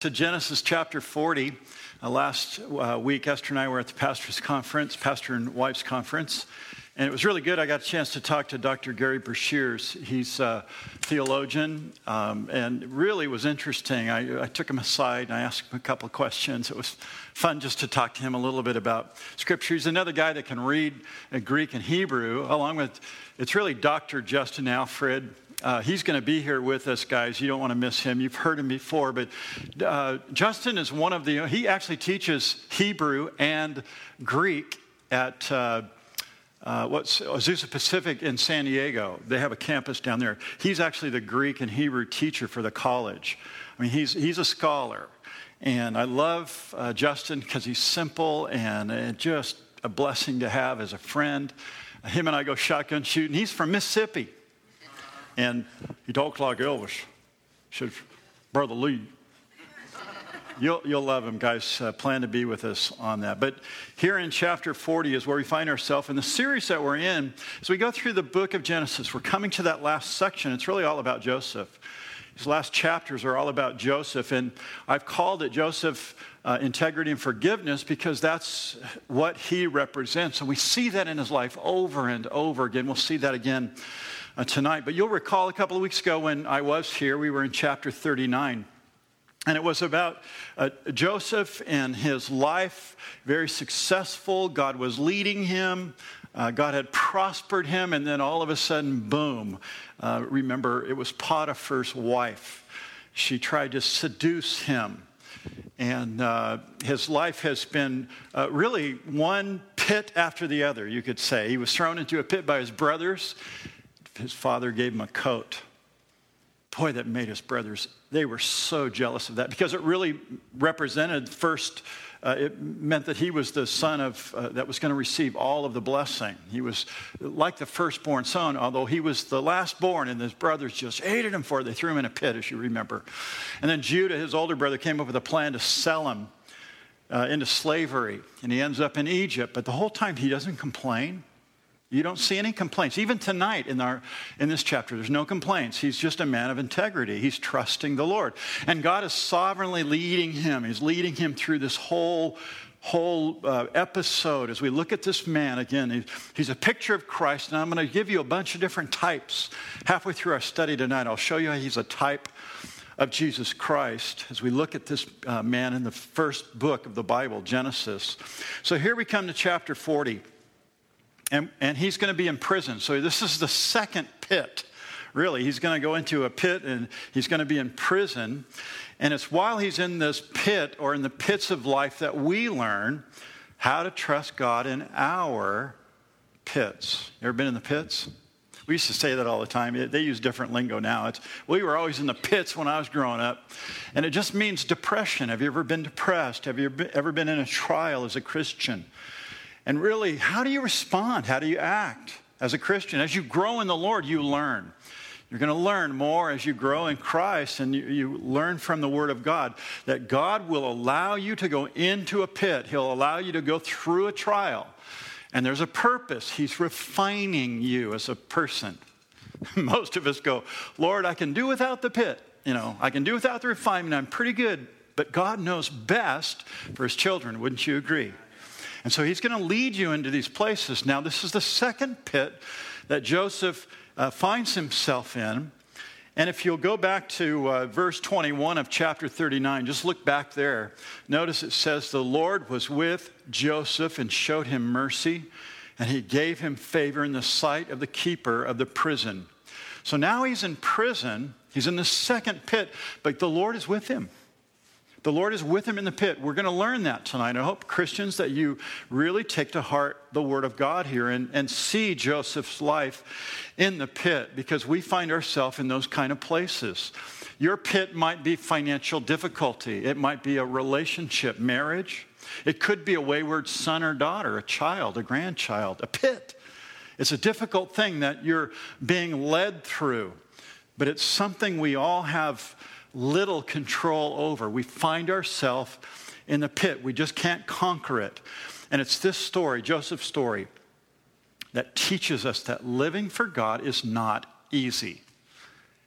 to Genesis chapter 40. Uh, last uh, week, Esther and I were at the pastor's conference, pastor and wife's conference, and it was really good. I got a chance to talk to Dr. Gary Breshears. He's a theologian, um, and really was interesting. I, I, took him aside and I asked him a couple of questions. It was fun just to talk to him a little bit about Scripture. He's another guy that can read Greek and Hebrew, along with, it's really Dr. Justin Alfred. Uh, he's going to be here with us, guys. You don't want to miss him. You've heard him before, but uh, Justin is one of the, he actually teaches Hebrew and Greek at uh, uh what's Azusa Pacific in San Diego. They have a campus down there. He's actually the Greek and Hebrew teacher for the college. I mean, he's, he's a scholar. And I love uh, Justin because he's simple and uh, just a blessing to have as a friend. Him and I go shotgun shooting. He's from Mississippi. And he talks like Elvis. Says, Brother Lee. You'll, you'll love him, guys. Uh, plan to be with us on that. But here in chapter 40 is where we find ourselves in the series that we're in. As we go through the book of Genesis, we're coming to that last section. It's really all about Joseph. These last chapters are all about Joseph. And I've called it Joseph uh, integrity and forgiveness because that's what he represents. And we see that in his life over and over again. We'll see that again tonight. But you'll recall a couple of weeks ago when I was here, we were in chapter 39. And it was about uh, Joseph and his life, very successful. God was leading him. Uh, God had prospered him, and then all of a sudden, boom. Uh, remember, it was Potiphar's wife. She tried to seduce him. And uh, his life has been uh, really one pit after the other, you could say. He was thrown into a pit by his brothers his father gave him a coat. Boy, that made his brothers, they were so jealous of that because it really represented first, uh, it meant that he was the son of, uh, that was going to receive all of the blessing. He was like the firstborn son, although he was the lastborn, and his brothers just hated him for it. They threw him in a pit, as you remember. And then Judah, his older brother, came up with a plan to sell him uh, into slavery, and he ends up in Egypt. But the whole time, he doesn't complain. You don't see any complaints. Even tonight in, our, in this chapter, there's no complaints. He's just a man of integrity. He's trusting the Lord. And God is sovereignly leading him. He's leading him through this whole, whole uh, episode. As we look at this man, again, he's a picture of Christ. And I'm going to give you a bunch of different types. Halfway through our study tonight, I'll show you how he's a type of Jesus Christ as we look at this uh, man in the first book of the Bible, Genesis. So here we come to chapter 40. And, and he's going to be in prison. So this is the second pit, really. He's going to go into a pit and he's going to be in prison. And it's while he's in this pit or in the pits of life that we learn how to trust God in our pits. You ever been in the pits? We used to say that all the time. They use different lingo now. It's, we were always in the pits when I was growing up. And it just means depression. Have you ever been depressed? Have you ever been in a trial as a Christian? And really, how do you respond? How do you act as a Christian? As you grow in the Lord, you learn. You're going to learn more as you grow in Christ and you, you, learn from the Word of God that God will allow you to go into a pit. He'll allow you to go through a trial. And there's a purpose. He's refining you as a person. Most of us go, Lord, I can do without the pit. You know, I can do without the refinement. I'm pretty good. But God knows best for His children. Wouldn't you agree? And so he's going to lead you into these places. Now, this is the second pit that Joseph uh, finds himself in. And if you'll go back to uh, verse 21 of chapter 39, just look back there. Notice it says, The Lord was with Joseph and showed him mercy, and he gave him favor in the sight of the keeper of the prison. So now he's in prison. He's in the second pit, but the Lord is with him. The Lord is with him in the pit. We're going to learn that tonight. I hope, Christians, that you really take to heart the Word of God here and, and see Joseph's life in the pit because we find ourselves in those kind of places. Your pit might be financial difficulty, it might be a relationship, marriage, it could be a wayward son or daughter, a child, a grandchild, a pit. It's a difficult thing that you're being led through, but it's something we all have little control over. We find ourselves in the pit. We just can't conquer it. And it's this story, Joseph's story, that teaches us that living for God is not easy.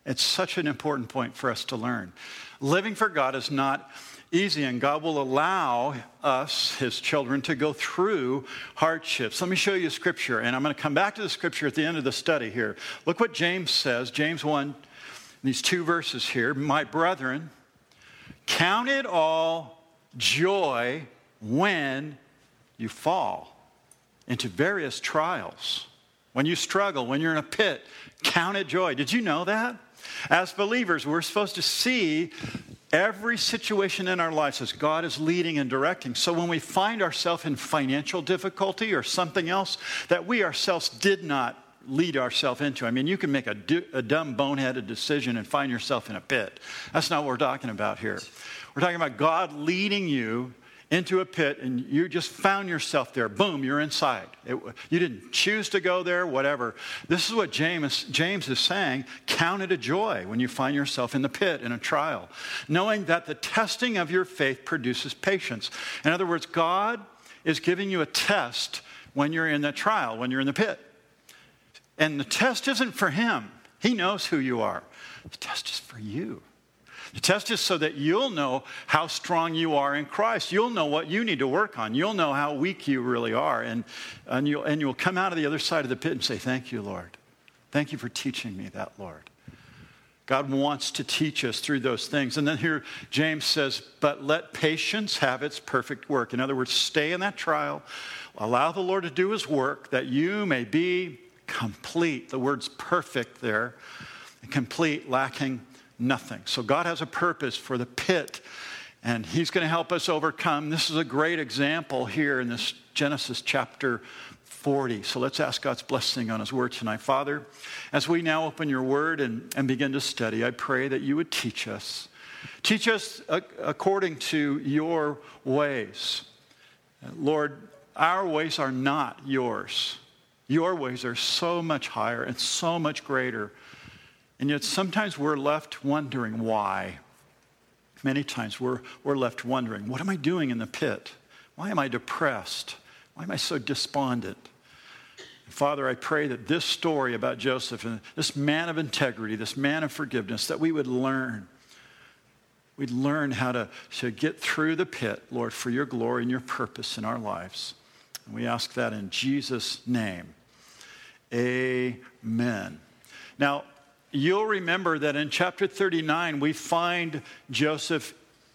It's such an important point for us to learn. Living for God is not easy, and God will allow us, His children, to go through hardships. Let me show you scripture, and I'm going to come back to the scripture at the end of the study here. Look what James says, James 1, these two verses here. My brethren, count it all joy when you fall into various trials. When you struggle, when you're in a pit, count it joy. Did you know that? As believers, we're supposed to see every situation in our lives as God is leading and directing. So when we find ourselves in financial difficulty or something else that we ourselves did not lead ourselves into, I mean, you can make a, a dumb, boneheaded decision and find yourself in a pit. That's not what we're talking about here. We're talking about God leading you into a pit and you just found yourself there. Boom, you're inside. It, you didn't choose to go there, whatever. This is what James, James is saying. Count it a joy when you find yourself in the pit in a trial, knowing that the testing of your faith produces patience. In other words, God is giving you a test when you're in the trial, when you're in the pit. And the test isn't for Him, He knows who you are. The test is for you. The test is so that you'll know how strong you are in Christ. You'll know what you need to work on. You'll know how weak you really are. And, and, you'll, and you'll come out of the other side of the pit and say, Thank you, Lord. Thank you for teaching me that, Lord. God wants to teach us through those things. And then here, James says, But let patience have its perfect work. In other words, stay in that trial, allow the Lord to do his work that you may be complete. The word's perfect there, complete, lacking nothing. So God has a purpose for the pit, and He's going to help us overcome. This is a great example here in this Genesis chapter 40. So let's ask God's blessing on His word tonight. Father, as we now open your word and, and begin to study, I pray that you would teach us. Teach us according to your ways. Lord, our ways are not yours. Your ways are so much higher and so much greater and yet sometimes we're left wondering why. Many times we're, we're left wondering, what am I doing in the pit? Why am I depressed? Why am I so despondent? Father, I pray that this story about Joseph and this man of integrity, this man of forgiveness, that we would learn. We'd learn how to, to get through the pit, Lord, for your glory and your purpose in our lives. And we ask that in Jesus' name. Amen. Now, you'll remember that in chapter 39, we find Joseph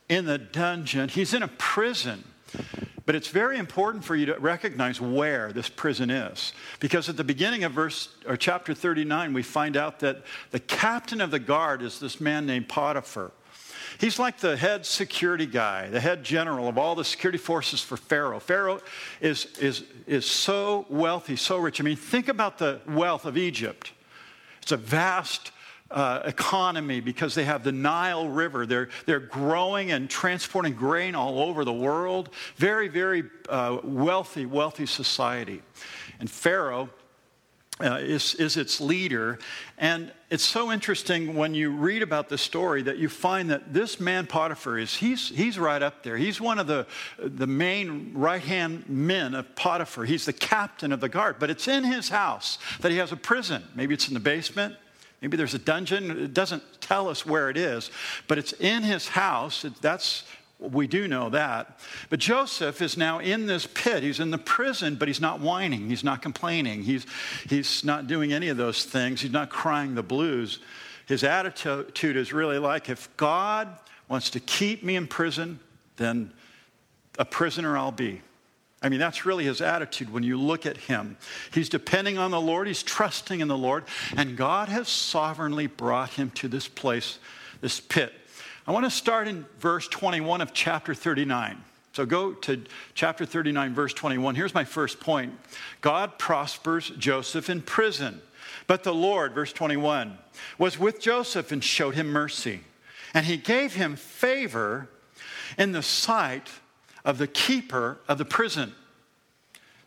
in the dungeon. He's in a prison. But it's very important for you to recognize where this prison is. Because at the beginning of verse or chapter 39, we find out that the captain of the guard is this man named Potiphar. He's like the head security guy, the head general of all the security forces for Pharaoh. Pharaoh is, is, is so wealthy, so rich. I mean, think about the wealth of Egypt. It's a vast uh, economy because they have the Nile River. They're, they're growing and transporting grain all over the world. Very, very uh, wealthy, wealthy society. And Pharaoh uh, is, is its leader. And it's so interesting when you read about this story that you find that this man Potiphar is, he's, he's right up there. He's one of the, the main right hand men of Potiphar. He's the captain of the guard. But it's in his house that he has a prison. Maybe it's in the basement. Maybe there's a dungeon. It doesn't tell us where it is, but it's in his house. That's we do know that. But Joseph is now in this pit. He's in the prison, but he's not whining. He's not complaining. He's, he's not doing any of those things. He's not crying the blues. His attitude is really like if God wants to keep me in prison, then a prisoner I'll be. I mean, that's really his attitude when you look at him. He's depending on the Lord, he's trusting in the Lord, and God has sovereignly brought him to this place, this pit. I want to start in verse 21 of chapter 39. So go to chapter 39, verse 21. Here's my first point God prospers Joseph in prison. But the Lord, verse 21, was with Joseph and showed him mercy. And he gave him favor in the sight of the keeper of the prison.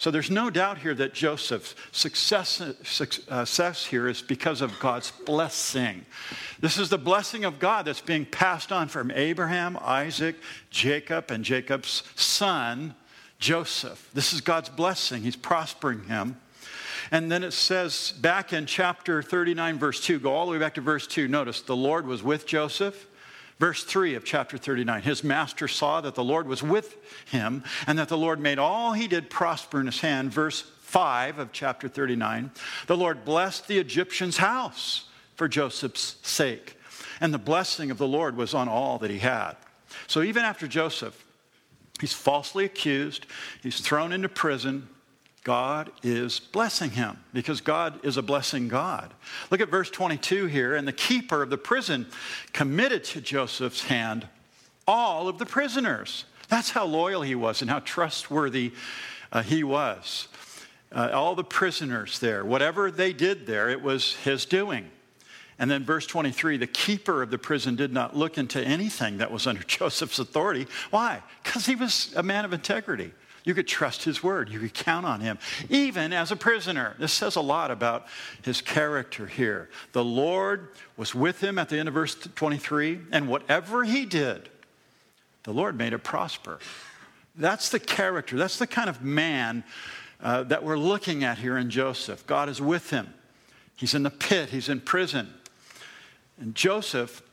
So there's no doubt here that Joseph's success, uh, success here is because of God's blessing. This is the blessing of God that's being passed on from Abraham, Isaac, Jacob, and Jacob's son, Joseph. This is God's blessing. He's prospering him. And then it says back in chapter 39, verse 2, go all the way back to verse 2. Notice the Lord was with Joseph. Verse 3 of chapter 39 His master saw that the Lord was with him and that the Lord made all he did prosper in his hand. Verse 5 of chapter 39 The Lord blessed the Egyptian's house for Joseph's sake. And the blessing of the Lord was on all that he had. So even after Joseph, he's falsely accused, he's thrown into prison, God is blessing him because God is a blessing God. Look at verse 22 here. And the keeper of the prison committed to Joseph's hand all of the prisoners. That's how loyal he was and how trustworthy uh, he was. Uh, all the prisoners there, whatever they did there, it was his doing. And then verse 23 the keeper of the prison did not look into anything that was under Joseph's authority. Why? Because he was a man of integrity. You could trust his word. You could count on him, even as a prisoner. This says a lot about his character here. The Lord was with him at the end of verse 23, and whatever he did, the Lord made it prosper. That's the character, that's the kind of man uh, that we're looking at here in Joseph. God is with him. He's in the pit, he's in prison. And Joseph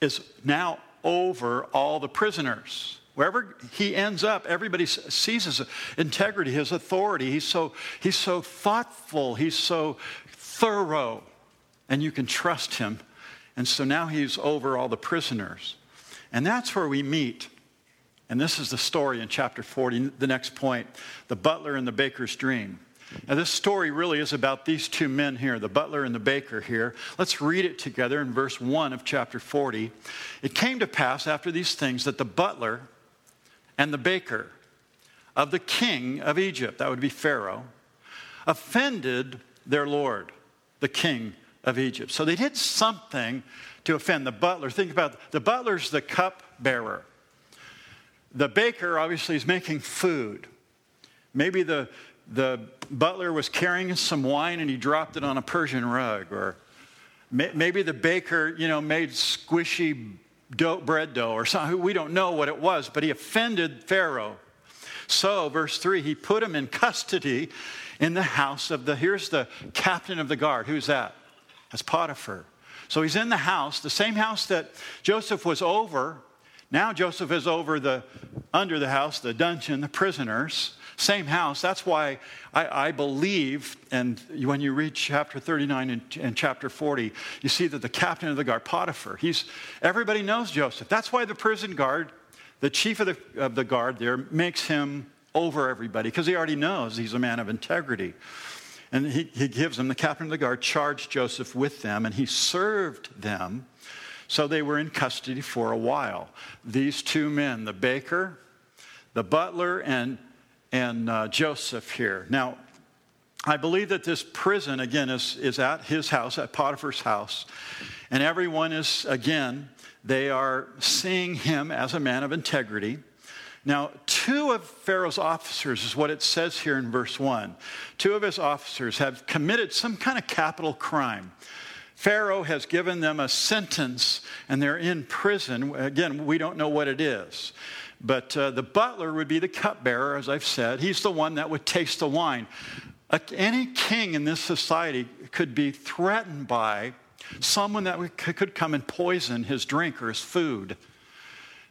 is now over all the prisoners. Wherever he ends up, everybody sees his integrity, his authority. He's so, he's so thoughtful, he's so thorough, and you can trust him. And so now he's over all the prisoners. And that's where we meet. And this is the story in chapter 40, the next point the butler and the baker's dream. Now, this story really is about these two men here, the butler and the baker here. Let's read it together in verse 1 of chapter 40. It came to pass after these things that the butler and the baker of the king of Egypt, that would be Pharaoh, offended their Lord, the king of Egypt. So they did something to offend the butler. Think about the butler's the cup bearer. The baker obviously is making food. Maybe the the butler was carrying some wine and he dropped it on a Persian rug, or maybe the baker, you know, made squishy dough, bread dough or something. We don't know what it was, but he offended Pharaoh. So, verse 3, he put him in custody in the house of the, here's the captain of the guard. Who's that? That's Potiphar. So he's in the house, the same house that Joseph was over. Now Joseph is over the, under the house, the dungeon, the prisoners. Same house. That's why I, I believe, and when you read chapter 39 and, and, chapter 40, you see that the captain of the guard, Potiphar, he's, everybody knows Joseph. That's why the prison guard, the chief of the, of the guard there, makes him over everybody, because he already knows he's a man of integrity. And he, he gives them, the captain of the guard charged Joseph with them, and he served them. So they were in custody for a while. These two men, the baker, the butler, and and uh, Joseph here. Now, I believe that this prison, again, is, is at his house, at Potiphar's house. And everyone is, again, they are seeing him as a man of integrity. Now, two of Pharaoh's officers is what it says here in verse 1. Two of his officers have committed some kind of capital crime. Pharaoh has given them a sentence and they're in prison. Again, we don't know what it is. But uh, the butler would be the cupbearer, as I've said. He's the one that would taste the wine. Any king in this society could be threatened by someone that could come and poison his drink or his food.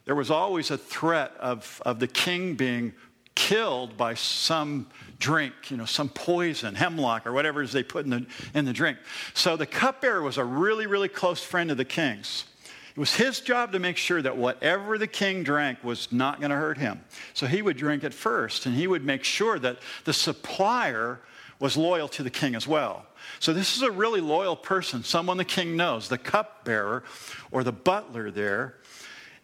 There was always a threat of, of the king being killed by some drink, you know, some poison, hemlock, or whatever is they put in the, in the drink. So the cupbearer was a really, really close friend of the king's. It was his job to make sure that whatever the king drank was not going to hurt him. So he would drink it first, and he would make sure that the supplier was loyal to the king as well. So this is a really loyal person, someone the king knows, the cupbearer or the butler there.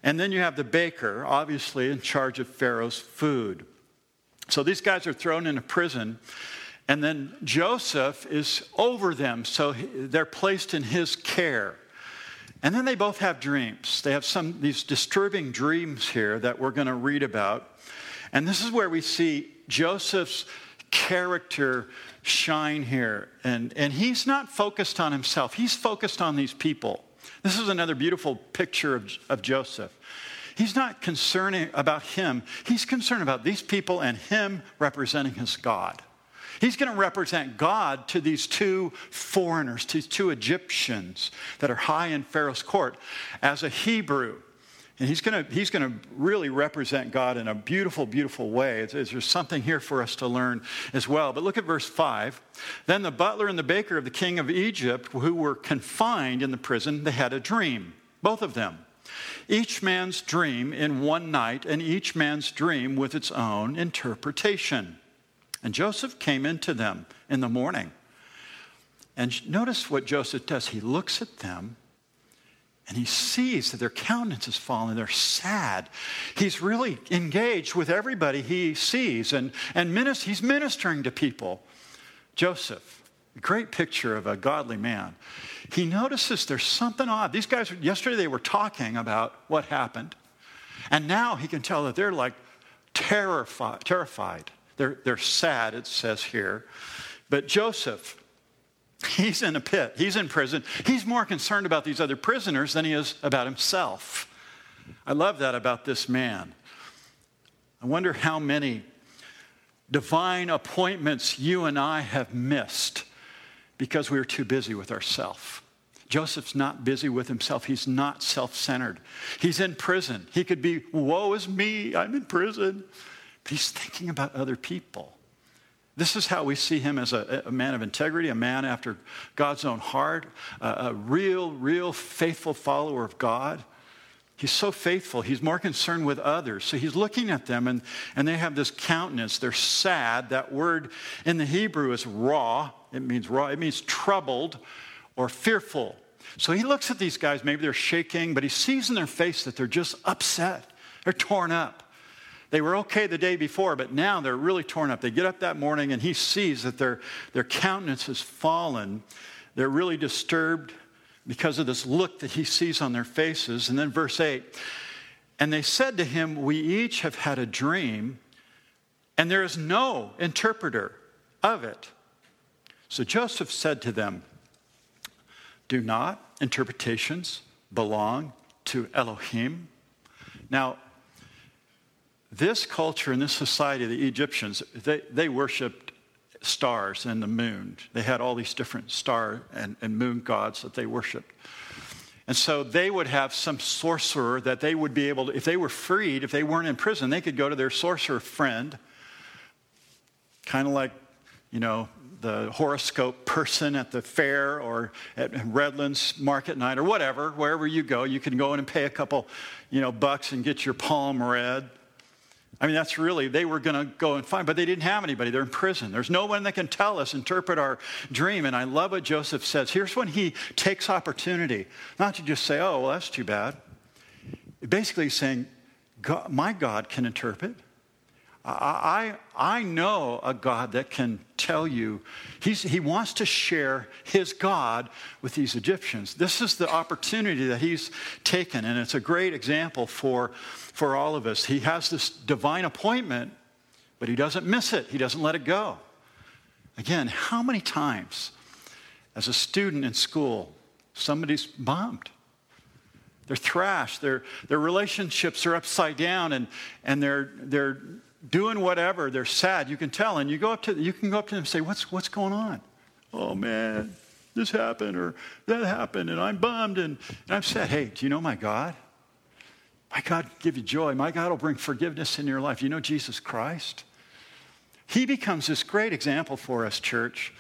And then you have the baker, obviously in charge of Pharaoh's food. So these guys are thrown into prison, and then Joseph is over them, so they're placed in his care. And then they both have dreams. They have some these disturbing dreams here that we're going to read about. And this is where we see Joseph's character shine here. And, and he's not focused on himself, he's focused on these people. This is another beautiful picture of, of Joseph. He's not concerned about him, he's concerned about these people and him representing his God. He's going to represent God to these two foreigners, to these two Egyptians that are high in Pharaoh's court as a Hebrew. And he's going to, he's going to really represent God in a beautiful, beautiful way. Is there's something here for us to learn as well. But look at verse 5. Then the butler and the baker of the king of Egypt, who were confined in the prison, they had a dream, both of them. Each man's dream in one night, and each man's dream with its own interpretation. And Joseph came into them in the morning. And notice what Joseph does. He looks at them and he sees that their countenance is fallen. They're sad. He's really engaged with everybody he sees, and, and he's ministering to people. Joseph, great picture of a godly man. He notices there's something odd. These guys, yesterday, they were talking about what happened, and now he can tell that they're like terrified. terrified. They're, they're sad, it says here. But Joseph, He's in a pit, he's in prison. He's more concerned about these other prisoners than he is about himself. I love that about this man. I wonder how many divine appointments you and I have missed because we were too busy with ourselves. Joseph's not busy with himself. He's not self centered. He's in prison. He could be, woe is me, I'm in prison. He's thinking about other people. This is how we see him as a, a, man of integrity, a man after God's own heart, a, a real, real faithful follower of God. He's so faithful. He's more concerned with others. So he's looking at them, and, and they have this countenance. They're sad. That word in the Hebrew is raw. It means raw. It means troubled or fearful. So he looks at these guys. Maybe they're shaking, but he sees in their face that they're just upset. They're torn up. They were okay the day before, but now they're really torn up. They get up that morning and he sees that their, their countenance has fallen. They're really disturbed because of this look that he sees on their faces. And then verse 8 And they said to him, We each have had a dream, and there is no interpreter of it. So Joseph said to them, Do not interpretations belong to Elohim? Now, this culture and this society, the Egyptians, they, they worshiped stars and the moon. They had all these different star and, and moon gods that they worshiped. And so they would have some sorcerer that they would be able to, if they were freed, if they weren't in prison, they could go to their sorcerer friend, kind of like, you know, the horoscope person at the fair or at Redlands market night or whatever, wherever you go, you can go in and pay a couple, you know, bucks and get your palm read. I mean, that's really, they were going to go and find, but they didn't have anybody. They're in prison. There's no one that can tell us, interpret our dream. And I love what Joseph says. Here's when he takes opportunity, not to just say, oh, well, that's too bad. Basically, saying, my God can interpret. I, I, know a God that can tell you, he's, he wants to share his God with these Egyptians. This is the opportunity that he's taken, and it's a great example for, for all of us. He has this divine appointment, but he doesn't miss it, he doesn't let it go. Again, how many times as a student in school, somebody's bombed? They're thrashed, their, their relationships are upside down, and, and they're, they're doing whatever. They're sad. You can tell. And you go up to you can go up to them and say, "What's what's going on?" Oh man, this happened or that happened, and I'm bummed and, and I'm sad. Hey, do you know my God? My God will give you joy. My God will bring forgiveness in your life. You know Jesus Christ? He becomes this great example for us, church.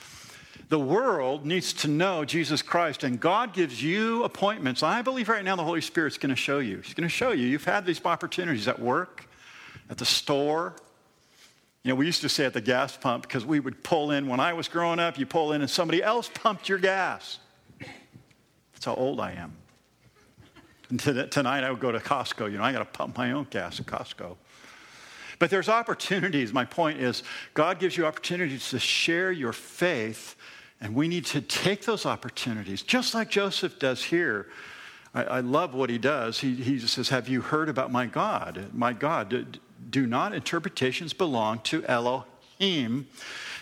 The world needs to know Jesus Christ, and God gives you appointments. I believe right now the Holy Spirit's going to show you. He's going to show you. You've had these opportunities at work, at the store. You know, we used to say at the gas pump because we would pull in. When I was growing up, you pull in and somebody else pumped your gas. That's how old I am. And tonight I would go to Costco. You know, I got to pump my own gas at Costco. But there's opportunities. My point is, God gives you opportunities to share your faith, and we need to take those opportunities, just like Joseph does here. I, I love what he does. He, he says, Have you heard about my God? My God, do not interpretations belong to Elohim?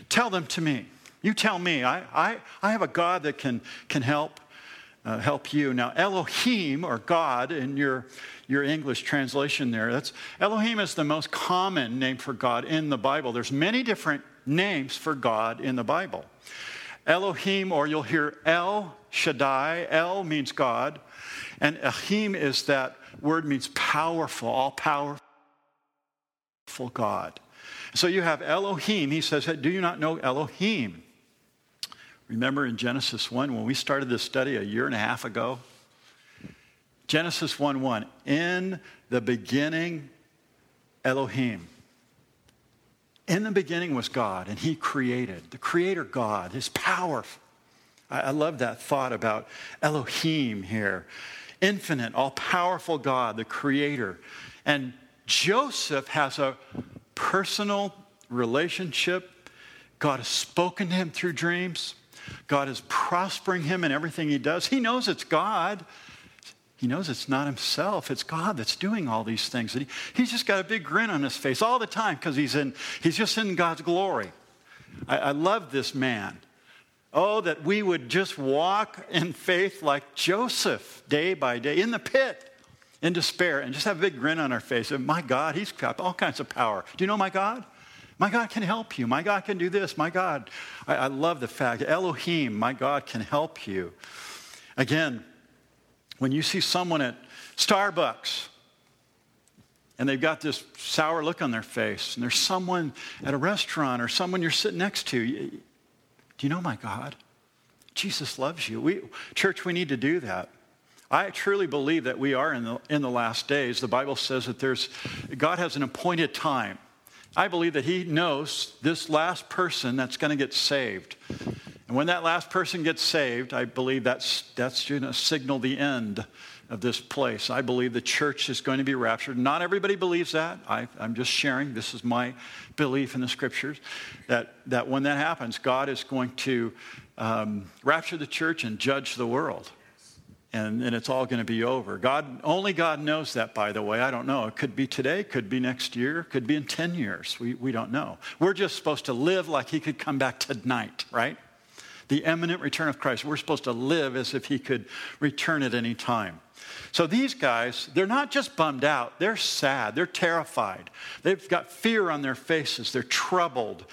Tell them to me. You tell me. I, I, I have a God that can, can help, uh, help you. Now, Elohim, or God, in your, your English translation there, that's, Elohim is the most common name for God in the Bible. There's many different names for God in the Bible. Elohim, or you'll hear El Shaddai. El means God. And Elohim is that word means powerful, all powerful God. So you have Elohim. He says, Do you not know Elohim? Remember in Genesis 1 when we started this study a year and a half ago? Genesis 1 1. In the beginning, Elohim. In the beginning was God, and He created, the Creator God, His power. I, I love that thought about Elohim here. Infinite, all powerful God, the Creator. And Joseph has a personal relationship. God has spoken to him through dreams. God is prospering him in everything he does. He knows it's God. He knows it's not himself, it's God that's doing all these things. He, he's just got a big grin on his face all the time because he's, in, he's just in God's glory. I, I love this man. Oh, that we would just walk in faith like Joseph day by day in the pit, in despair, and just have a big grin on our face. And my God, he's got all kinds of power. Do you know my God? My God can help you. My God can do this. My God. I, I love the fact Elohim, my God can help you. Again, when you see someone at Starbucks and they've got this sour look on their face, and there's someone at a restaurant or someone you're sitting next to, do you know my God? Jesus loves you. We, church, we need to do that. I truly believe that we are in the, in the last days. The Bible says that there's, God has an appointed time. I believe that He knows this last person that's going to get saved. And when that last person gets saved, I believe that's, that's going to signal the end of this place. I believe the church is going to be raptured. Not everybody believes that. I, am just sharing. This is my belief in the scriptures that, that when that happens, God is going to um, rapture the church and judge the world. And, and it's all going to be over. God, only God knows that, by the way. I don't know. It could be today, could be next year, could be in 10 years. We, we don't know. We're just supposed to live like He could come back tonight, right? the imminent return of Christ. We're supposed to live as if he could return at any time. So these guys, they're not just bummed out, they're sad, they're terrified. They've got fear on their faces, they're troubled.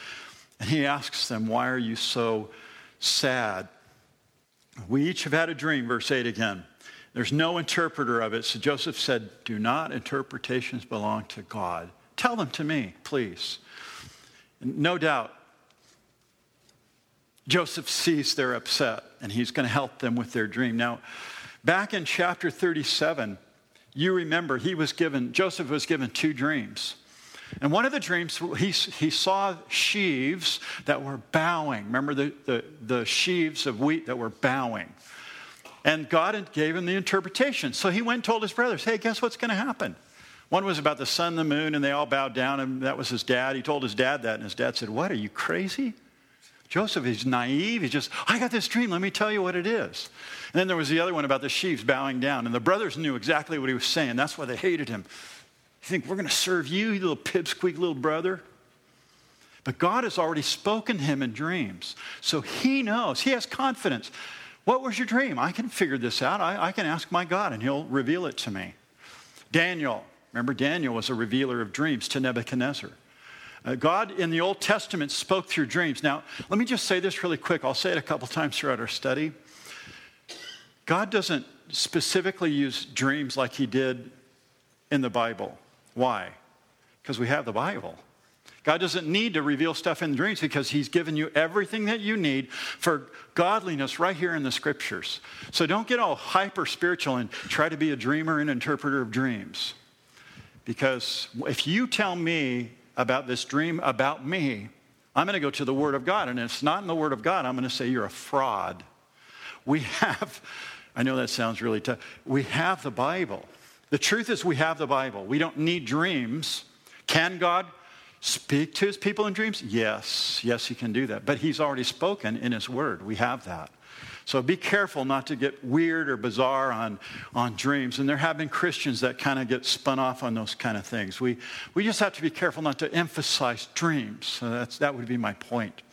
And he asks them, Why are you so sad? We each have had a dream, verse 8 again. There's no interpreter of it. So Joseph said, Do not interpretations belong to God? Tell them to me, please. No doubt, Joseph sees they're upset and he's going to help them with their dream. Now, back in chapter 37, you remember he was given, Joseph was given two dreams. And one of the dreams, he, he saw sheaves that were bowing. Remember the, the, the sheaves of wheat that were bowing. And God gave him the interpretation. So he went and told his brothers, hey, guess what's going to happen? One was about the sun the moon, and they all bowed down, and that was his dad. He told his dad that, and his dad said, What, are you crazy? Joseph is naive. He's just, I got this dream. Let me tell you what it is. And then there was the other one about the sheaves bowing down. And the brothers knew exactly what he was saying. That's why they hated him. You think, we're going to serve you, you little pipsqueak little brother? But God has already spoken to him in dreams. So he knows. He has confidence. What was your dream? I can figure this out. I, I can ask my God, and he'll reveal it to me. Daniel. Remember, Daniel was a revealer of dreams to Nebuchadnezzar. Uh, God in the Old Testament spoke through dreams. Now, let me just say this really quick. I'll say it a couple times throughout our study. God doesn't specifically use dreams like he did in the Bible. Why? Because we have the Bible. God doesn't need to reveal stuff in dreams because He's given you everything that you need for godliness right here in the scriptures. So don't get all hyper spiritual and try to be a dreamer and interpreter of dreams. Because if you tell me about this dream about me, I'm going to go to the Word of God. And if it's not in the Word of God, I'm going to say you're a fraud. We have, I know that sounds really tough, we have the Bible. The truth is, we have the Bible. We don't need dreams. Can God speak to his people in dreams? Yes, yes, he can do that. But he's already spoken in his Word. We have that. So be careful not to get weird or bizarre on, on dreams. And there have been Christians that kind of get spun off on those kind of things. We, we just have to be careful not to emphasize dreams. So that's, that would be my point.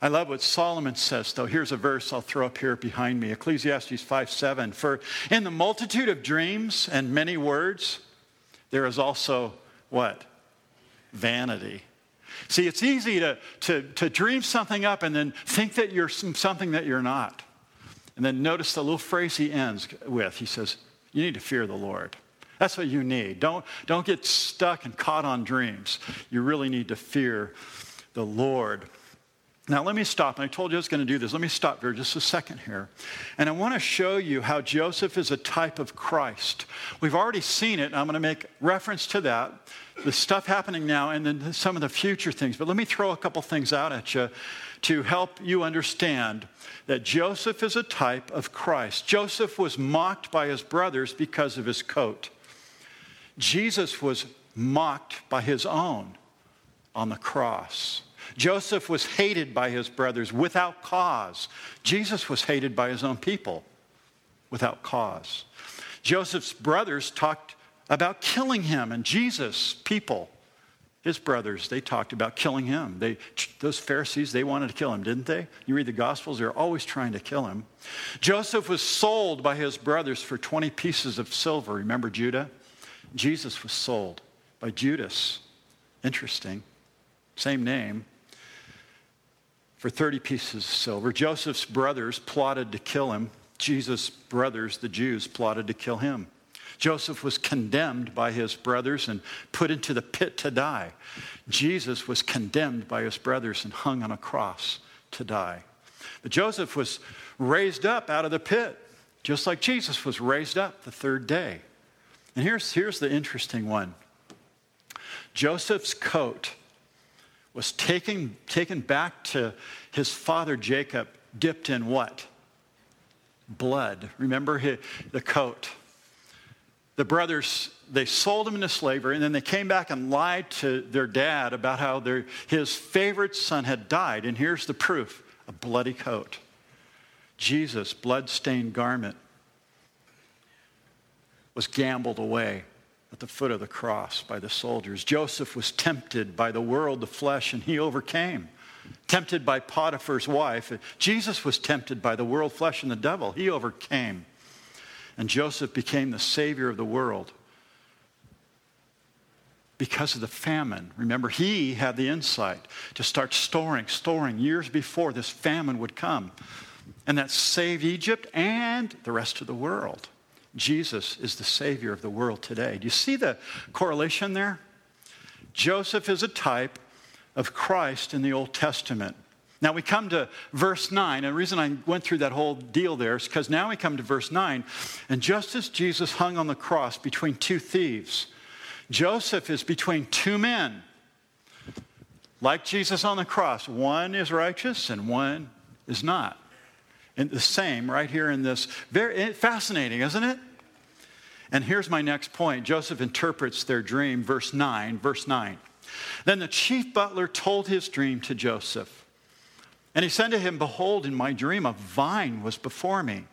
I love what Solomon says, though. Here's a verse I'll throw up here behind me Ecclesiastes 5 7. For in the multitude of dreams and many words, there is also what? Vanity. See, it's easy to, to, to dream something up and then think that you're something that you're not. And then notice the little phrase he ends with. He says, You need to fear the Lord. That's what you need. Don't, don't get stuck and caught on dreams. You really need to fear the Lord. Now, let me stop. I told you I was going to do this. Let me stop here just a second here. And I want to show you how Joseph is a type of Christ. We've already seen it, I'm going to make reference to that, the stuff happening now, and then some of the future things. But let me throw a couple things out at you to help you understand that Joseph is a type of Christ. Joseph was mocked by his brothers because of his coat. Jesus was mocked by his own on the cross. Joseph was hated by his brothers without cause. Jesus was hated by his own people without cause. Joseph's brothers talked about killing him, and Jesus' people, his brothers, they talked about killing him. They, those Pharisees, they wanted to kill him, didn't they? You read the Gospels, they're always trying to kill him. Joseph was sold by his brothers for 20 pieces of silver. Remember Judah? Jesus was sold by Judas. Interesting. Same name. For 30 pieces of silver. Joseph's brothers plotted to kill him. Jesus' brothers, the Jews, plotted to kill him. Joseph was condemned by his brothers and put into the pit to die. Jesus was condemned by his brothers and hung on a cross to die. But Joseph was raised up out of the pit, just like Jesus was raised up the third day. And here's, here's the interesting one Joseph's coat was taken, taken back to his father Jacob, dipped in what? Blood. Remember his, the coat. The brothers, they sold him into slavery, and then they came back and lied to their dad about how their, his favorite son had died. And here's the proof a bloody coat. Jesus' blood-stained garment was gambled away at the foot of the cross by the soldiers. Joseph was tempted by the world, the flesh, and he overcame. Tempted by Potiphar's wife. Jesus was tempted by the world, flesh, and the devil. He overcame. And Joseph became the savior of the world because of the famine. Remember, he had the insight to start storing, storing years before this famine would come. And that saved Egypt and the rest of the world. Jesus is the Savior of the world today. Do you see the correlation there? Joseph is a type of Christ in the Old Testament. Now we come to verse 9, and the reason I went through that whole deal there is because now we come to verse 9, and just as Jesus hung on the cross between two thieves, Joseph is between two men. Like Jesus on the cross, one is righteous and one is not. And the same right here in this. Very eh, fascinating, isn't it? And here's my next point Joseph interprets their dream, verse 9. Verse 9. Then the chief butler told his dream to Joseph. And he said to him, Behold, in my dream, a vine was before me.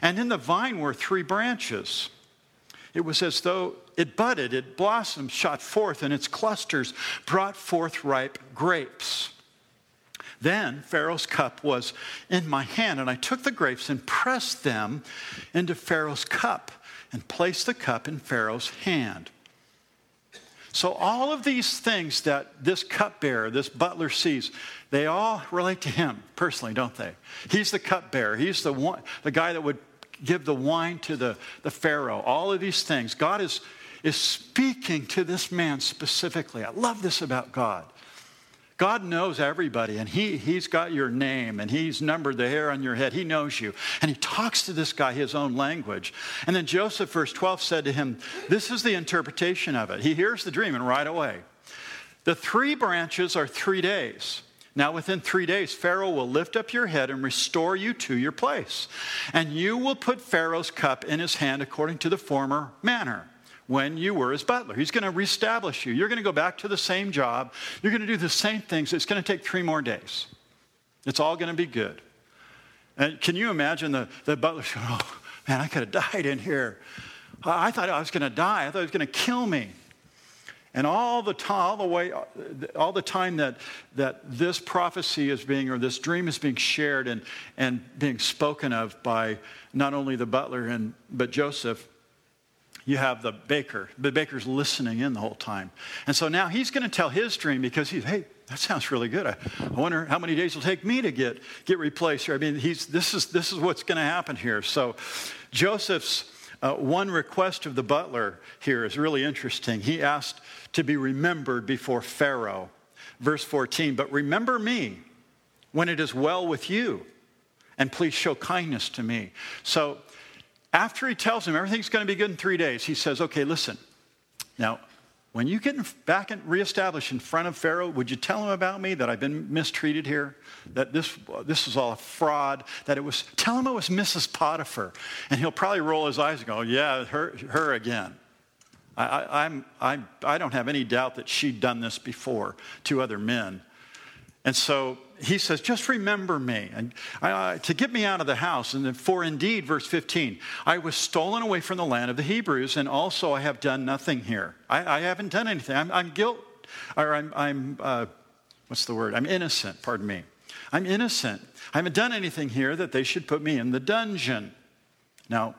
And in the vine were three branches. It was as though it budded, it blossomed, shot forth, and its clusters brought forth ripe grapes. Then Pharaoh's cup was in my hand, and I took the grapes and pressed them into Pharaoh's cup and place the cup in Pharaoh's hand. So, all of these things that this cupbearer, this butler sees, they all relate to him personally, don't they? He's the cupbearer. He's the, one, the guy that would give the wine to the, the Pharaoh. All of these things. God is, is speaking to this man specifically. I love this about God. God knows everybody, and he, He's got your name, and He's numbered the hair on your head. He knows you. And He talks to this guy his own language. And then Joseph, verse 12, said to him, This is the interpretation of it. He hears the dream, and right away. The three branches are three days. Now, within three days, Pharaoh will lift up your head and restore you to your place. And you will put Pharaoh's cup in his hand according to the former manner when you were his butler. He's going to reestablish you. You're going to go back to the same job. You're going to do the same things. It's going to take three more days. It's all going to be good. And can you imagine the, the butler saying, Oh, man, I could have died in here. I thought I was going to die. I thought he was going to kill me. And all the time, all the way, all the time that, that this prophecy is being, or this dream is being shared and, and being spoken of by not only the butler and but Joseph, you have the baker. The baker's listening in the whole time. And so now he's going to tell his dream because he's, hey, that sounds really good. I, I wonder how many days it'll take me to get, get replaced here. I mean, he's, this, is, this is what's going to happen here. So Joseph's uh, one request of the butler here is really interesting. He asked to be remembered before Pharaoh. Verse 14, but remember me when it is well with you, and please show kindness to me. So after he tells him everything's going to be good in three days, he says, okay, listen. Now, when you get back and reestablished in front of Pharaoh, would you tell him about me that I've been mistreated here? That this, this was all a fraud? That it was, tell him it was Mrs. Potiphar. And he'll probably roll his eyes and go, yeah, her, her again. I, I, I'm, I, I don't have any doubt that she'd done this before to other men. And so he says, just remember me and uh, to get me out of the house. And for indeed, verse 15, I was stolen away from the land of the Hebrews, and also I have done nothing here. I, I haven't done anything. I'm, I'm guilt, or I'm, I'm uh, what's the word? I'm innocent, pardon me. I'm innocent. I haven't done anything here that they should put me in the dungeon. Now,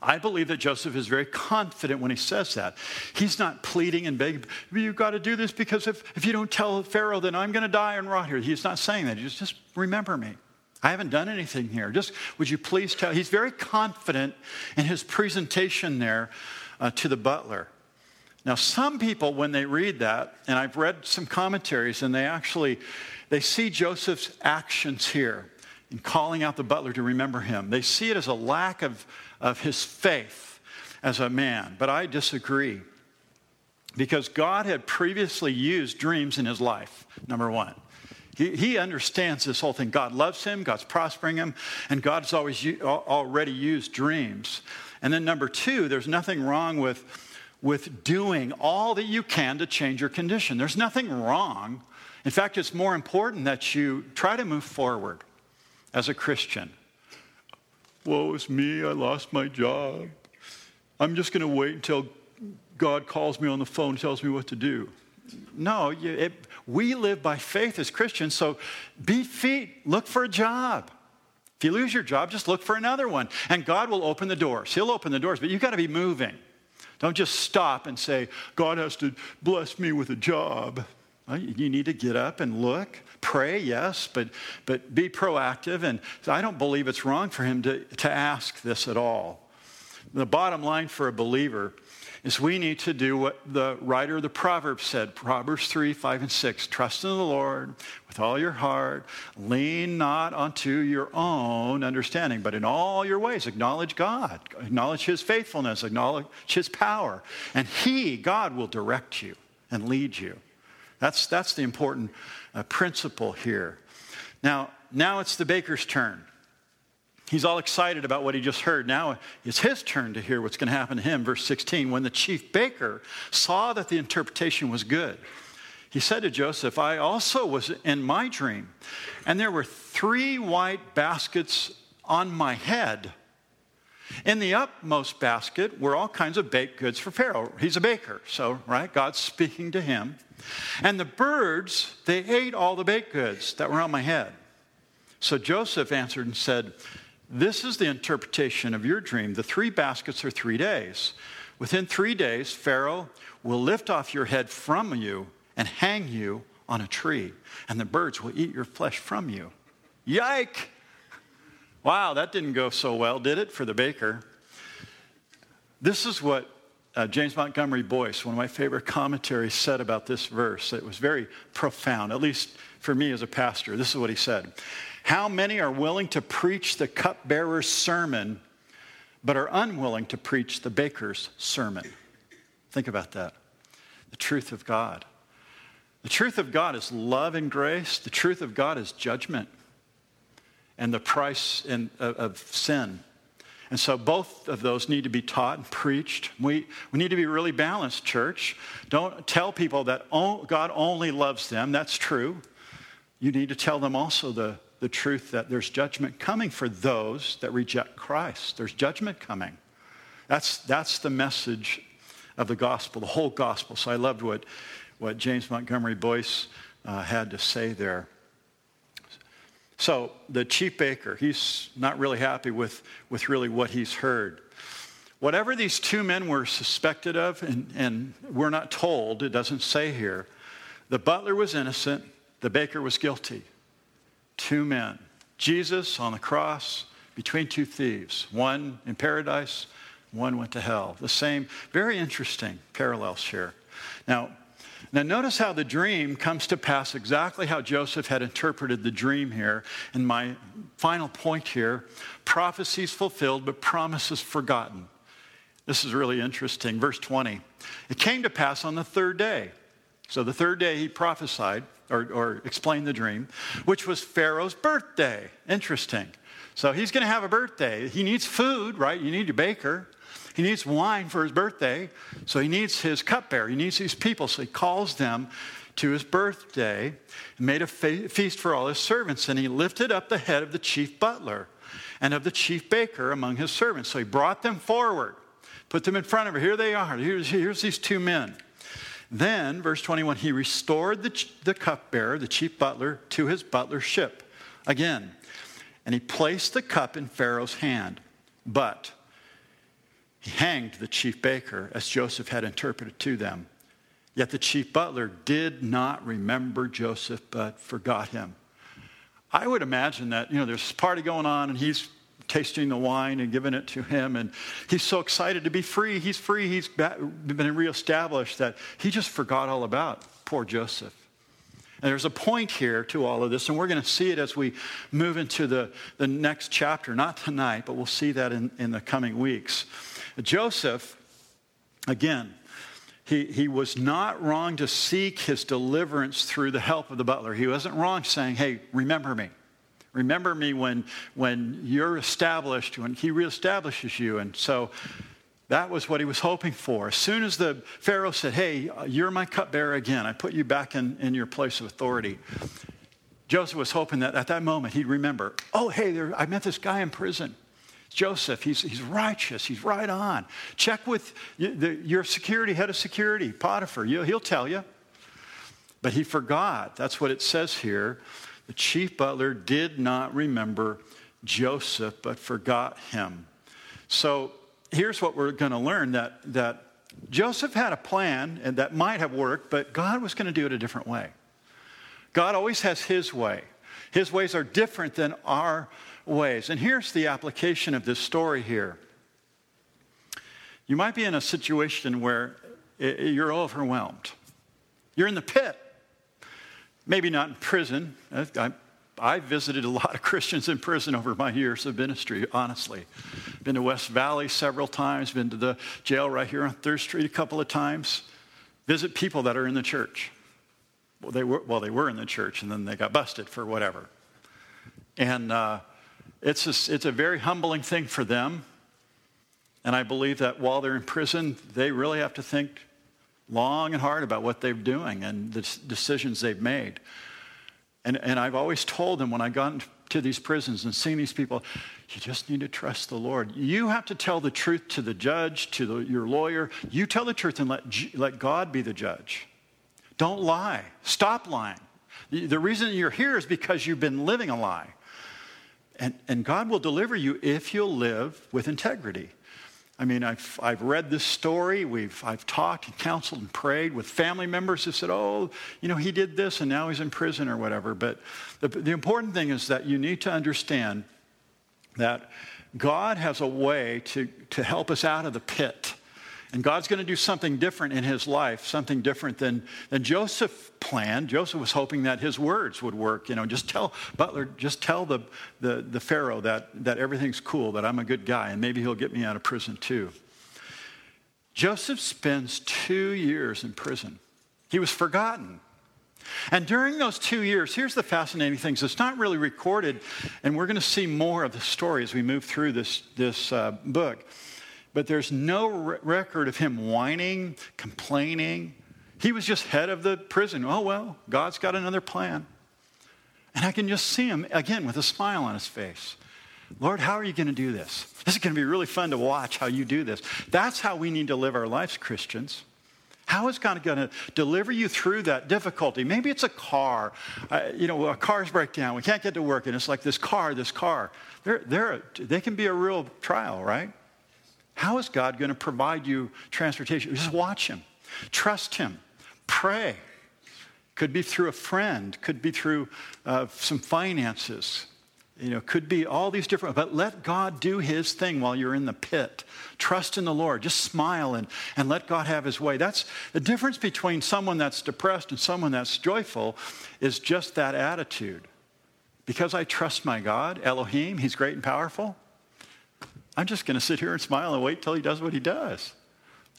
I believe that Joseph is very confident when he says that. He's not pleading and begging, you've got to do this because if, if you don't tell Pharaoh, then I'm going to die and rot here. He's not saying that. He's just, remember me. I haven't done anything here. Just would you please tell? He's very confident in his presentation there uh, to the butler. Now, some people, when they read that, and I've read some commentaries, and they actually they see Joseph's actions here in calling out the butler to remember him. They see it as a lack of of his faith as a man. But I disagree because God had previously used dreams in his life, number one. He, understands this whole thing. God loves him, God's prospering him, and God's always already used dreams. And then number two, there's nothing wrong with, with doing all that you can to change your condition. There's nothing wrong. In fact, it's more important that you try to move forward as a Christian. Woe is me, I lost my job. I'm just going to wait until God calls me on the phone and tells me what to do. No, it, we live by faith as Christians, so be feet, look for a job. If you lose your job, just look for another one. And God will open the doors. He'll open the doors, but you've got to be moving. Don't just stop and say, God has to bless me with a job. You need to get up and look. Pray, yes, but, but be proactive. And I don't believe it's wrong for him to, to ask this at all. The bottom line for a believer is we need to do what the writer of the Proverbs said Proverbs 3, 5, and 6. Trust in the Lord with all your heart. Lean not unto your own understanding, but in all your ways acknowledge God. Acknowledge His faithfulness, acknowledge His power. And He, God, will direct you and lead you. That's, that's the important uh, principle here. Now, now it's the baker's turn. He's all excited about what he just heard. Now it's his turn to hear what's going to happen to him. Verse 16 When the chief baker saw that the interpretation was good, he said to Joseph, I also was in my dream, and there were three white baskets on my head. In the upmost basket were all kinds of baked goods for Pharaoh. He's a baker, so, right? God's speaking to him. And the birds, they ate all the baked goods that were on my head. So Joseph answered and said, This is the interpretation of your dream. The three baskets are three days. Within three days, Pharaoh will lift off your head from you and hang you on a tree, and the birds will eat your flesh from you. Yike! Wow, that didn't go so well, did it, for the baker? This is what uh, James Montgomery Boice, one of my favorite commentaries, said about this verse. It was very profound, at least for me as a pastor. This is what he said How many are willing to preach the cupbearer's sermon, but are unwilling to preach the baker's sermon? Think about that. The truth of God. The truth of God is love and grace, the truth of God is judgment and the price in, of, of sin and so both of those need to be taught and preached. We, we need to be really balanced, church. Don't tell people that God only loves them. That's true. You need to tell them also the, the truth that there's judgment coming for those that reject Christ. There's judgment coming. That's, that's the message of the gospel, the whole gospel. So I loved what, what James Montgomery Boice uh, had to say there. So the chief baker, he's not really happy with, with really what he's heard. Whatever these two men were suspected of, and, and we're not told, it doesn't say here, The butler was innocent, the baker was guilty. Two men. Jesus on the cross between two thieves, one in paradise, one went to hell. The same, very interesting parallels here. Now, now, notice how the dream comes to pass exactly how Joseph had interpreted the dream here. And my final point here prophecies fulfilled, but promises forgotten. This is really interesting. Verse 20. It came to pass on the third day. So, the third day he prophesied or, or explained the dream, which was Pharaoh's birthday. Interesting. So, he's going to have a birthday. He needs food, right? You need your baker. He needs wine for his birthday, so he needs his cupbearer. He needs these people, so he calls them to his birthday and made a feast for all his servants. And he lifted up the head of the chief butler and of the chief baker among his servants. So he brought them forward, put them in front of him. Here they are. Here's, here's these two men. Then, verse 21, he restored the, the cupbearer, the chief butler, to his butlership again. And he placed the cup in Pharaoh's hand. But he hanged the chief baker as Joseph had interpreted to them. Yet the chief butler did not remember Joseph, but forgot him. I would imagine that, you know, there's a party going on and he's tasting the wine and giving it to him. And he's so excited to be free. He's free. He's been reestablished that he just forgot all about poor Joseph. And there's a point here to all of this, and we're going to see it as we move into the, the next chapter. Not tonight, but we'll see that in, in the coming weeks. Joseph, again, he, he was not wrong to seek his deliverance through the help of the butler. He wasn't wrong saying, hey, remember me. Remember me when, when you're established, when he reestablishes you. And so that was what he was hoping for. As soon as the Pharaoh said, hey, you're my cupbearer again, I put you back in, in your place of authority. Joseph was hoping that at that moment he'd remember, oh, hey, there, I met this guy in prison. Joseph, he's, he's righteous, he's right on. Check with your security, head of security, Potiphar, he'll tell you. But he forgot. That's what it says here. The chief butler did not remember Joseph, but forgot him. So here's what we're going to learn that, that Joseph had a plan and that might have worked, but God was going to do it a different way. God always has his way. His ways are different than our ways. And here's the application of this story here. You might be in a situation where you're overwhelmed. You're in the pit. Maybe not in prison. I, I visited a lot of Christians in prison over my years of ministry, honestly. Been to West Valley several times, been to the jail right here on Third Street a couple of times. Visit people that are in the church. Well, they were, well, they were in the church and then they got busted for whatever. And uh, it's a, it's a very humbling thing for them. And I believe that while they're in prison, they really have to think long and hard about what they're doing and the decisions they've made. And, and I've always told them when I got into these prisons and seen these people, you just need to trust the Lord. You have to tell the truth to the judge, to the, your lawyer. You tell the truth and let, let God be the judge. Don't lie. Stop lying. The, the reason you're here is because you've been living a lie. And, and God will deliver you if you'll live with integrity. I mean, I've, I've read this story. We've, I've talked and counseled and prayed with family members who said, oh, you know, he did this and now he's in prison or whatever. But the, the important thing is that you need to understand that God has a way to, to help us out of the pit. And God's going to do something different in his life, something different than, than Joseph planned. Joseph was hoping that his words would work. You know, just tell Butler, just tell the, the, the Pharaoh that, that everything's cool, that I'm a good guy, and maybe he'll get me out of prison too. Joseph spends two years in prison. He was forgotten. And during those two years, here's the fascinating things. It's not really recorded, and we're going to see more of the story as we move through this, this uh, book but there's no re- record of him whining, complaining. He was just head of the prison. Oh, well, God's got another plan. And I can just see him again with a smile on his face. Lord, how are you going to do this? This is going to be really fun to watch how you do this. That's how we need to live our lives, Christians. How is God going to deliver you through that difficulty? Maybe it's a car. Uh, you know, a car's break down. We can't get to work, and it's like this car, this car. They're, they're, they can be a real trial, right? How is God going to provide you transportation? Just watch Him, trust Him, pray. could be through a friend, could be through uh, some finances, you know, could be all these different, but let God do his thing while you're in the pit. Trust in the Lord. Just smile and, and let God have his way. That's the difference between someone that's depressed and someone that's joyful is just that attitude. Because I trust my God, Elohim, he's great and powerful, I'm just going to sit here and smile and wait till he does what he does.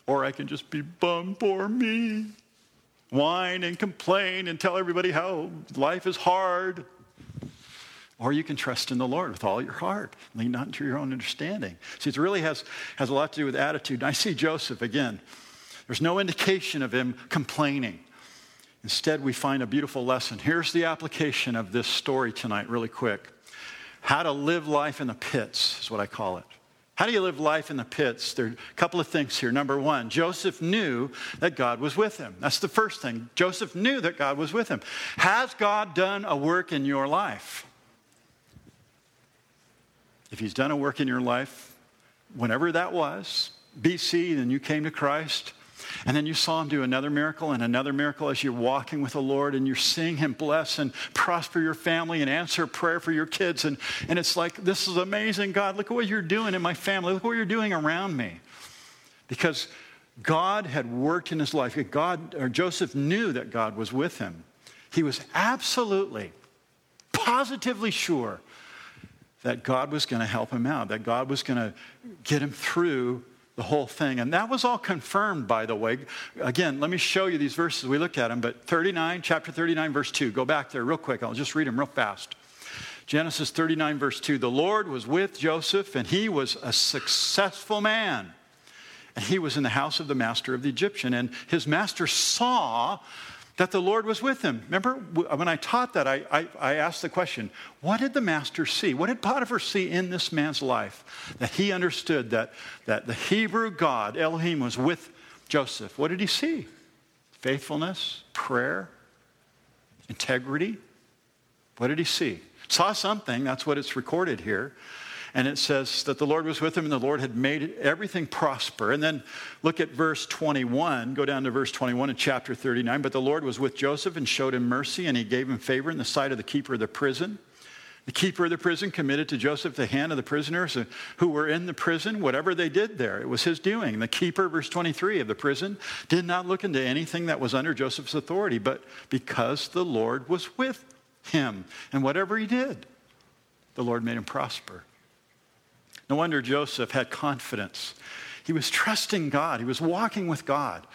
Or I can just be bum for me, whine and complain and tell everybody how life is hard. Or you can trust in the Lord with all your heart, lean not into your own understanding. See, it really has, has a lot to do with attitude. And I see Joseph again. There's no indication of him complaining. Instead, we find a beautiful lesson. Here's the application of this story tonight, really quick. How to live life in the pits is what I call it. How do you live life in the pits? There are a couple of things here. Number one, Joseph knew that God was with him. That's the first thing. Joseph knew that God was with him. Has God done a work in your life? If he's done a work in your life, whenever that was, BC, then you came to Christ, and then you saw him do another miracle and another miracle as you're walking with the Lord and you're seeing him bless and prosper your family and answer prayer for your kids. And, and it's like, this is amazing, God. Look at what you're doing in my family. Look what you're doing around me. Because God had worked in his life. God, or Joseph knew that God was with him. He was absolutely, positively sure that God was going to help him out, that God was going to get him through the whole thing. And that was all confirmed, by the way. Again, let me show you these verses. We looked at them, but 39, chapter 39, verse 2. Go back there real quick. I'll just read them real fast. Genesis 39, verse 2. The Lord was with Joseph, and he was a successful man. And he was in the house of the master of the Egyptian. And his master saw that the Lord was with him. Remember, uh, when I taught that, I, I, I, asked the question what did the master see? What did Potiphar see in this man's life? That he understood that, that the Hebrew God, Elohim, was with Joseph. What did he see? Faithfulness, prayer, integrity. What did he see? Saw something, that's what it's recorded here. And it says that the Lord was with him and the Lord had made everything prosper. And then look at verse 21. Go down to verse 21 in chapter 39. But the Lord was with Joseph and showed him mercy, and he gave him favor in the sight of the keeper of the prison. The keeper of the prison committed to Joseph the hand of the prisoners who were in the prison, whatever they did there. It was his doing. The keeper, verse 23 of the prison, did not look into anything that was under Joseph's authority, but because the Lord was with him. And whatever he did, the Lord made him prosper. No wonder Joseph had confidence. He was trusting God, he was walking with God.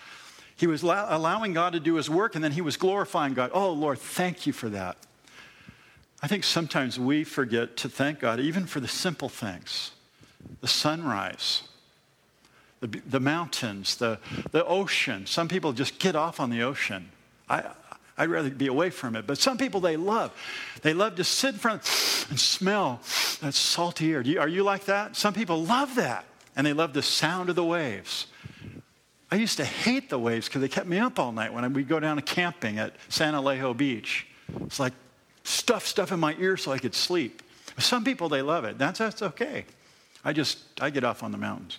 He was allowing God to do his work, and then he was glorifying God. Oh, Lord, thank you for that. I think sometimes we forget to thank God even for the simple things the sunrise, the, the mountains, the, the ocean. Some people just get off on the ocean. I, I'd rather be away from it. But some people they love. They love to sit in front and smell that salty air. Are you like that? Some people love that. And they love the sound of the waves. I used to hate the waves because they kept me up all night when we'd go down to camping at San Elijo Beach. It's like stuff stuff in my ear so I could sleep. Some people they love it. That's that's okay. I just I get off on the mountains.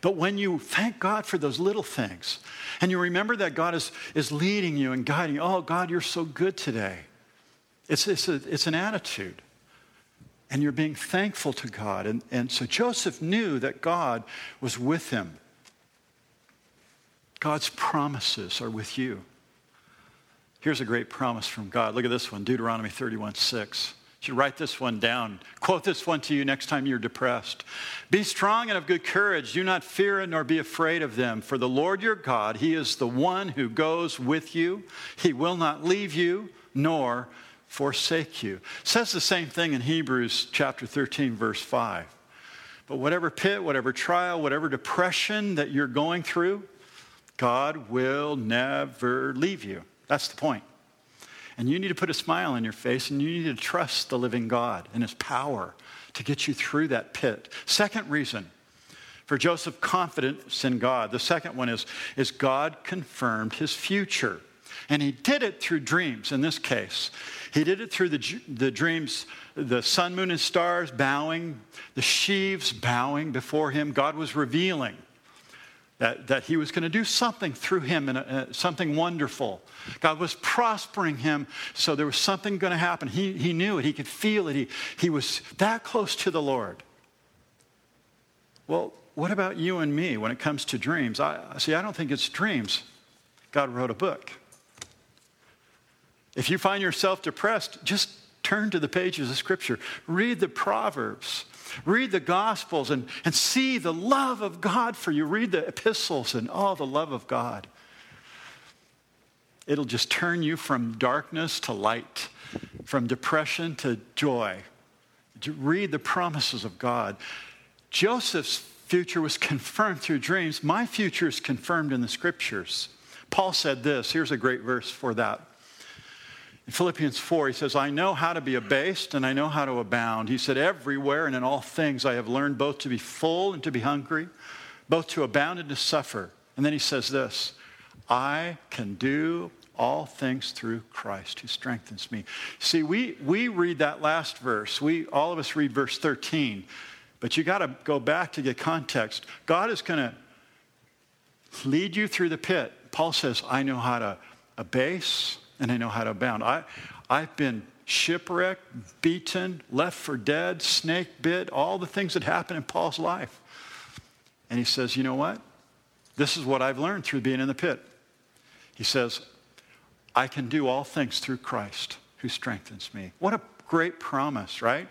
But when you thank God for those little things and you remember that God is, is leading you and guiding you, oh, God, you're so good today. It's, it's, a, it's an attitude. And you're being thankful to God. And, and so Joseph knew that God was with him. God's promises are with you. Here's a great promise from God. Look at this one Deuteronomy 31 6 should write this one down. Quote this one to you next time you're depressed. Be strong and of good courage. Do not fear nor be afraid of them. For the Lord your God, He is the one who goes with you. He will not leave you nor forsake you. Says the same thing in Hebrews chapter 13, verse 5. But whatever pit, whatever trial, whatever depression that you're going through, God will never leave you. That's the point. And you need to put a smile on your face and you need to trust the living God and his power to get you through that pit. Second reason for Joseph's confidence in God, the second one is, is God confirmed his future. And he did it through dreams in this case. He did it through the, the dreams, the sun, moon, and stars bowing, the sheaves bowing before him. God was revealing that, that he was going to do something through him and uh, something wonderful. God was prospering him, so there was something going to happen. He, he knew it, he could feel it. He, he was that close to the Lord. Well, what about you and me when it comes to dreams? I, see, I don't think it's dreams. God wrote a book. If you find yourself depressed, just turn to the pages of Scripture, read the Proverbs, read the Gospels, and, and see the love of God for you. Read the epistles and all the love of God. It'll just turn you from darkness to light, from depression to joy. Read the promises of God. Joseph's future was confirmed through dreams. My future is confirmed in the scriptures. Paul said this. Here's a great verse for that. In Philippians 4, he says, I know how to be abased and I know how to abound. He said, Everywhere and in all things I have learned both to be full and to be hungry, both to abound and to suffer. And then he says this I can do all things through Christ who strengthens me. See, we, we read that last verse. We, all of us read verse 13, but you got to go back to get context. God is going to lead you through the pit. Paul says, I know how to abase and I know how to abound. I, I've been shipwrecked, beaten, left for dead, snake bit, all the things that happened in Paul's life. And he says, You know what? This is what I've learned through being in the pit. He says, I can do all things through Christ who strengthens me. What a great promise, right?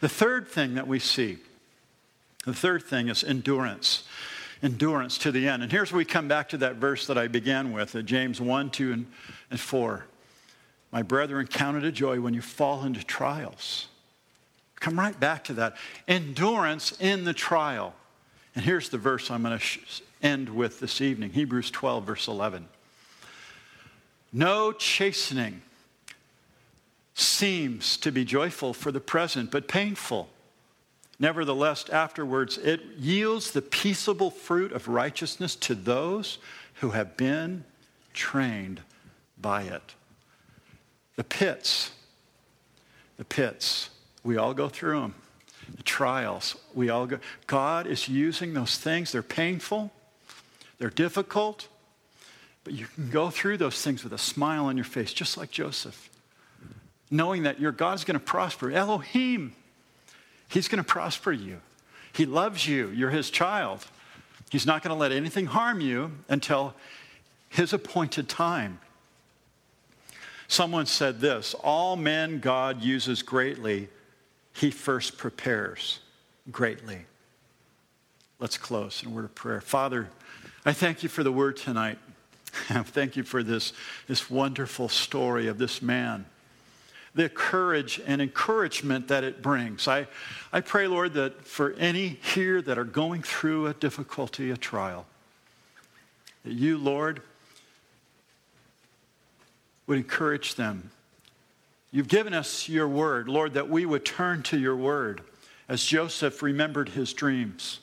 The third thing that we see, the third thing is endurance. Endurance to the end. And here's where we come back to that verse that I began with, uh, James 1, 2, and and 4. My brethren, count it a joy when you fall into trials. Come right back to that. Endurance in the trial. And here's the verse I'm going to end with this evening Hebrews 12, verse 11. No chastening seems to be joyful for the present, but painful. Nevertheless, afterwards, it yields the peaceable fruit of righteousness to those who have been trained by it. The pits, the pits, we all go through them. The trials, we all go. God is using those things. They're painful, they're difficult, but you can go through those things with a smile on your face, just like Joseph, knowing that your God's going to prosper. Elohim, He's going to prosper you. He loves you. You're His child. He's not going to let anything harm you until His appointed time. Someone said this All men God uses greatly, he first prepares greatly. Let's close in a word of prayer. Father, I thank you for the word tonight. thank you for this, this wonderful story of this man, the courage and encouragement that it brings. I, I pray, Lord, that for any here that are going through a difficulty, a trial, that you, Lord, would encourage them. You've given us your word, Lord, that we would turn to your word as Joseph remembered his dreams.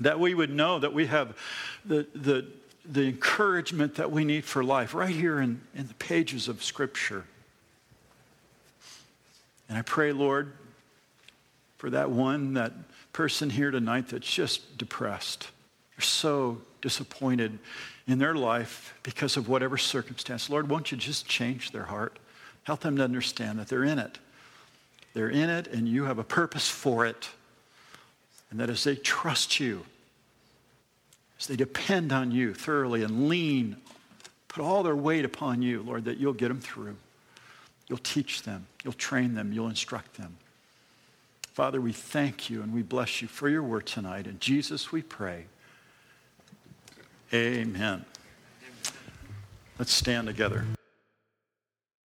That we would know that we have the, the, the encouragement that we need for life right here in, in the pages of Scripture. And I pray, Lord, for that one, that person here tonight that's just depressed. They're so disappointed in their life because of whatever circumstance. Lord, won't you just change their heart? Help them to understand that they're in it. They're in it and you have a purpose for it. And that as they trust you, as they depend on you thoroughly and lean, put all their weight upon you, Lord, that you'll get them through. You'll teach them, you'll train them, you'll instruct them. Father, we thank you and we bless you for your word tonight. In Jesus, we pray. Amen. Let's stand together.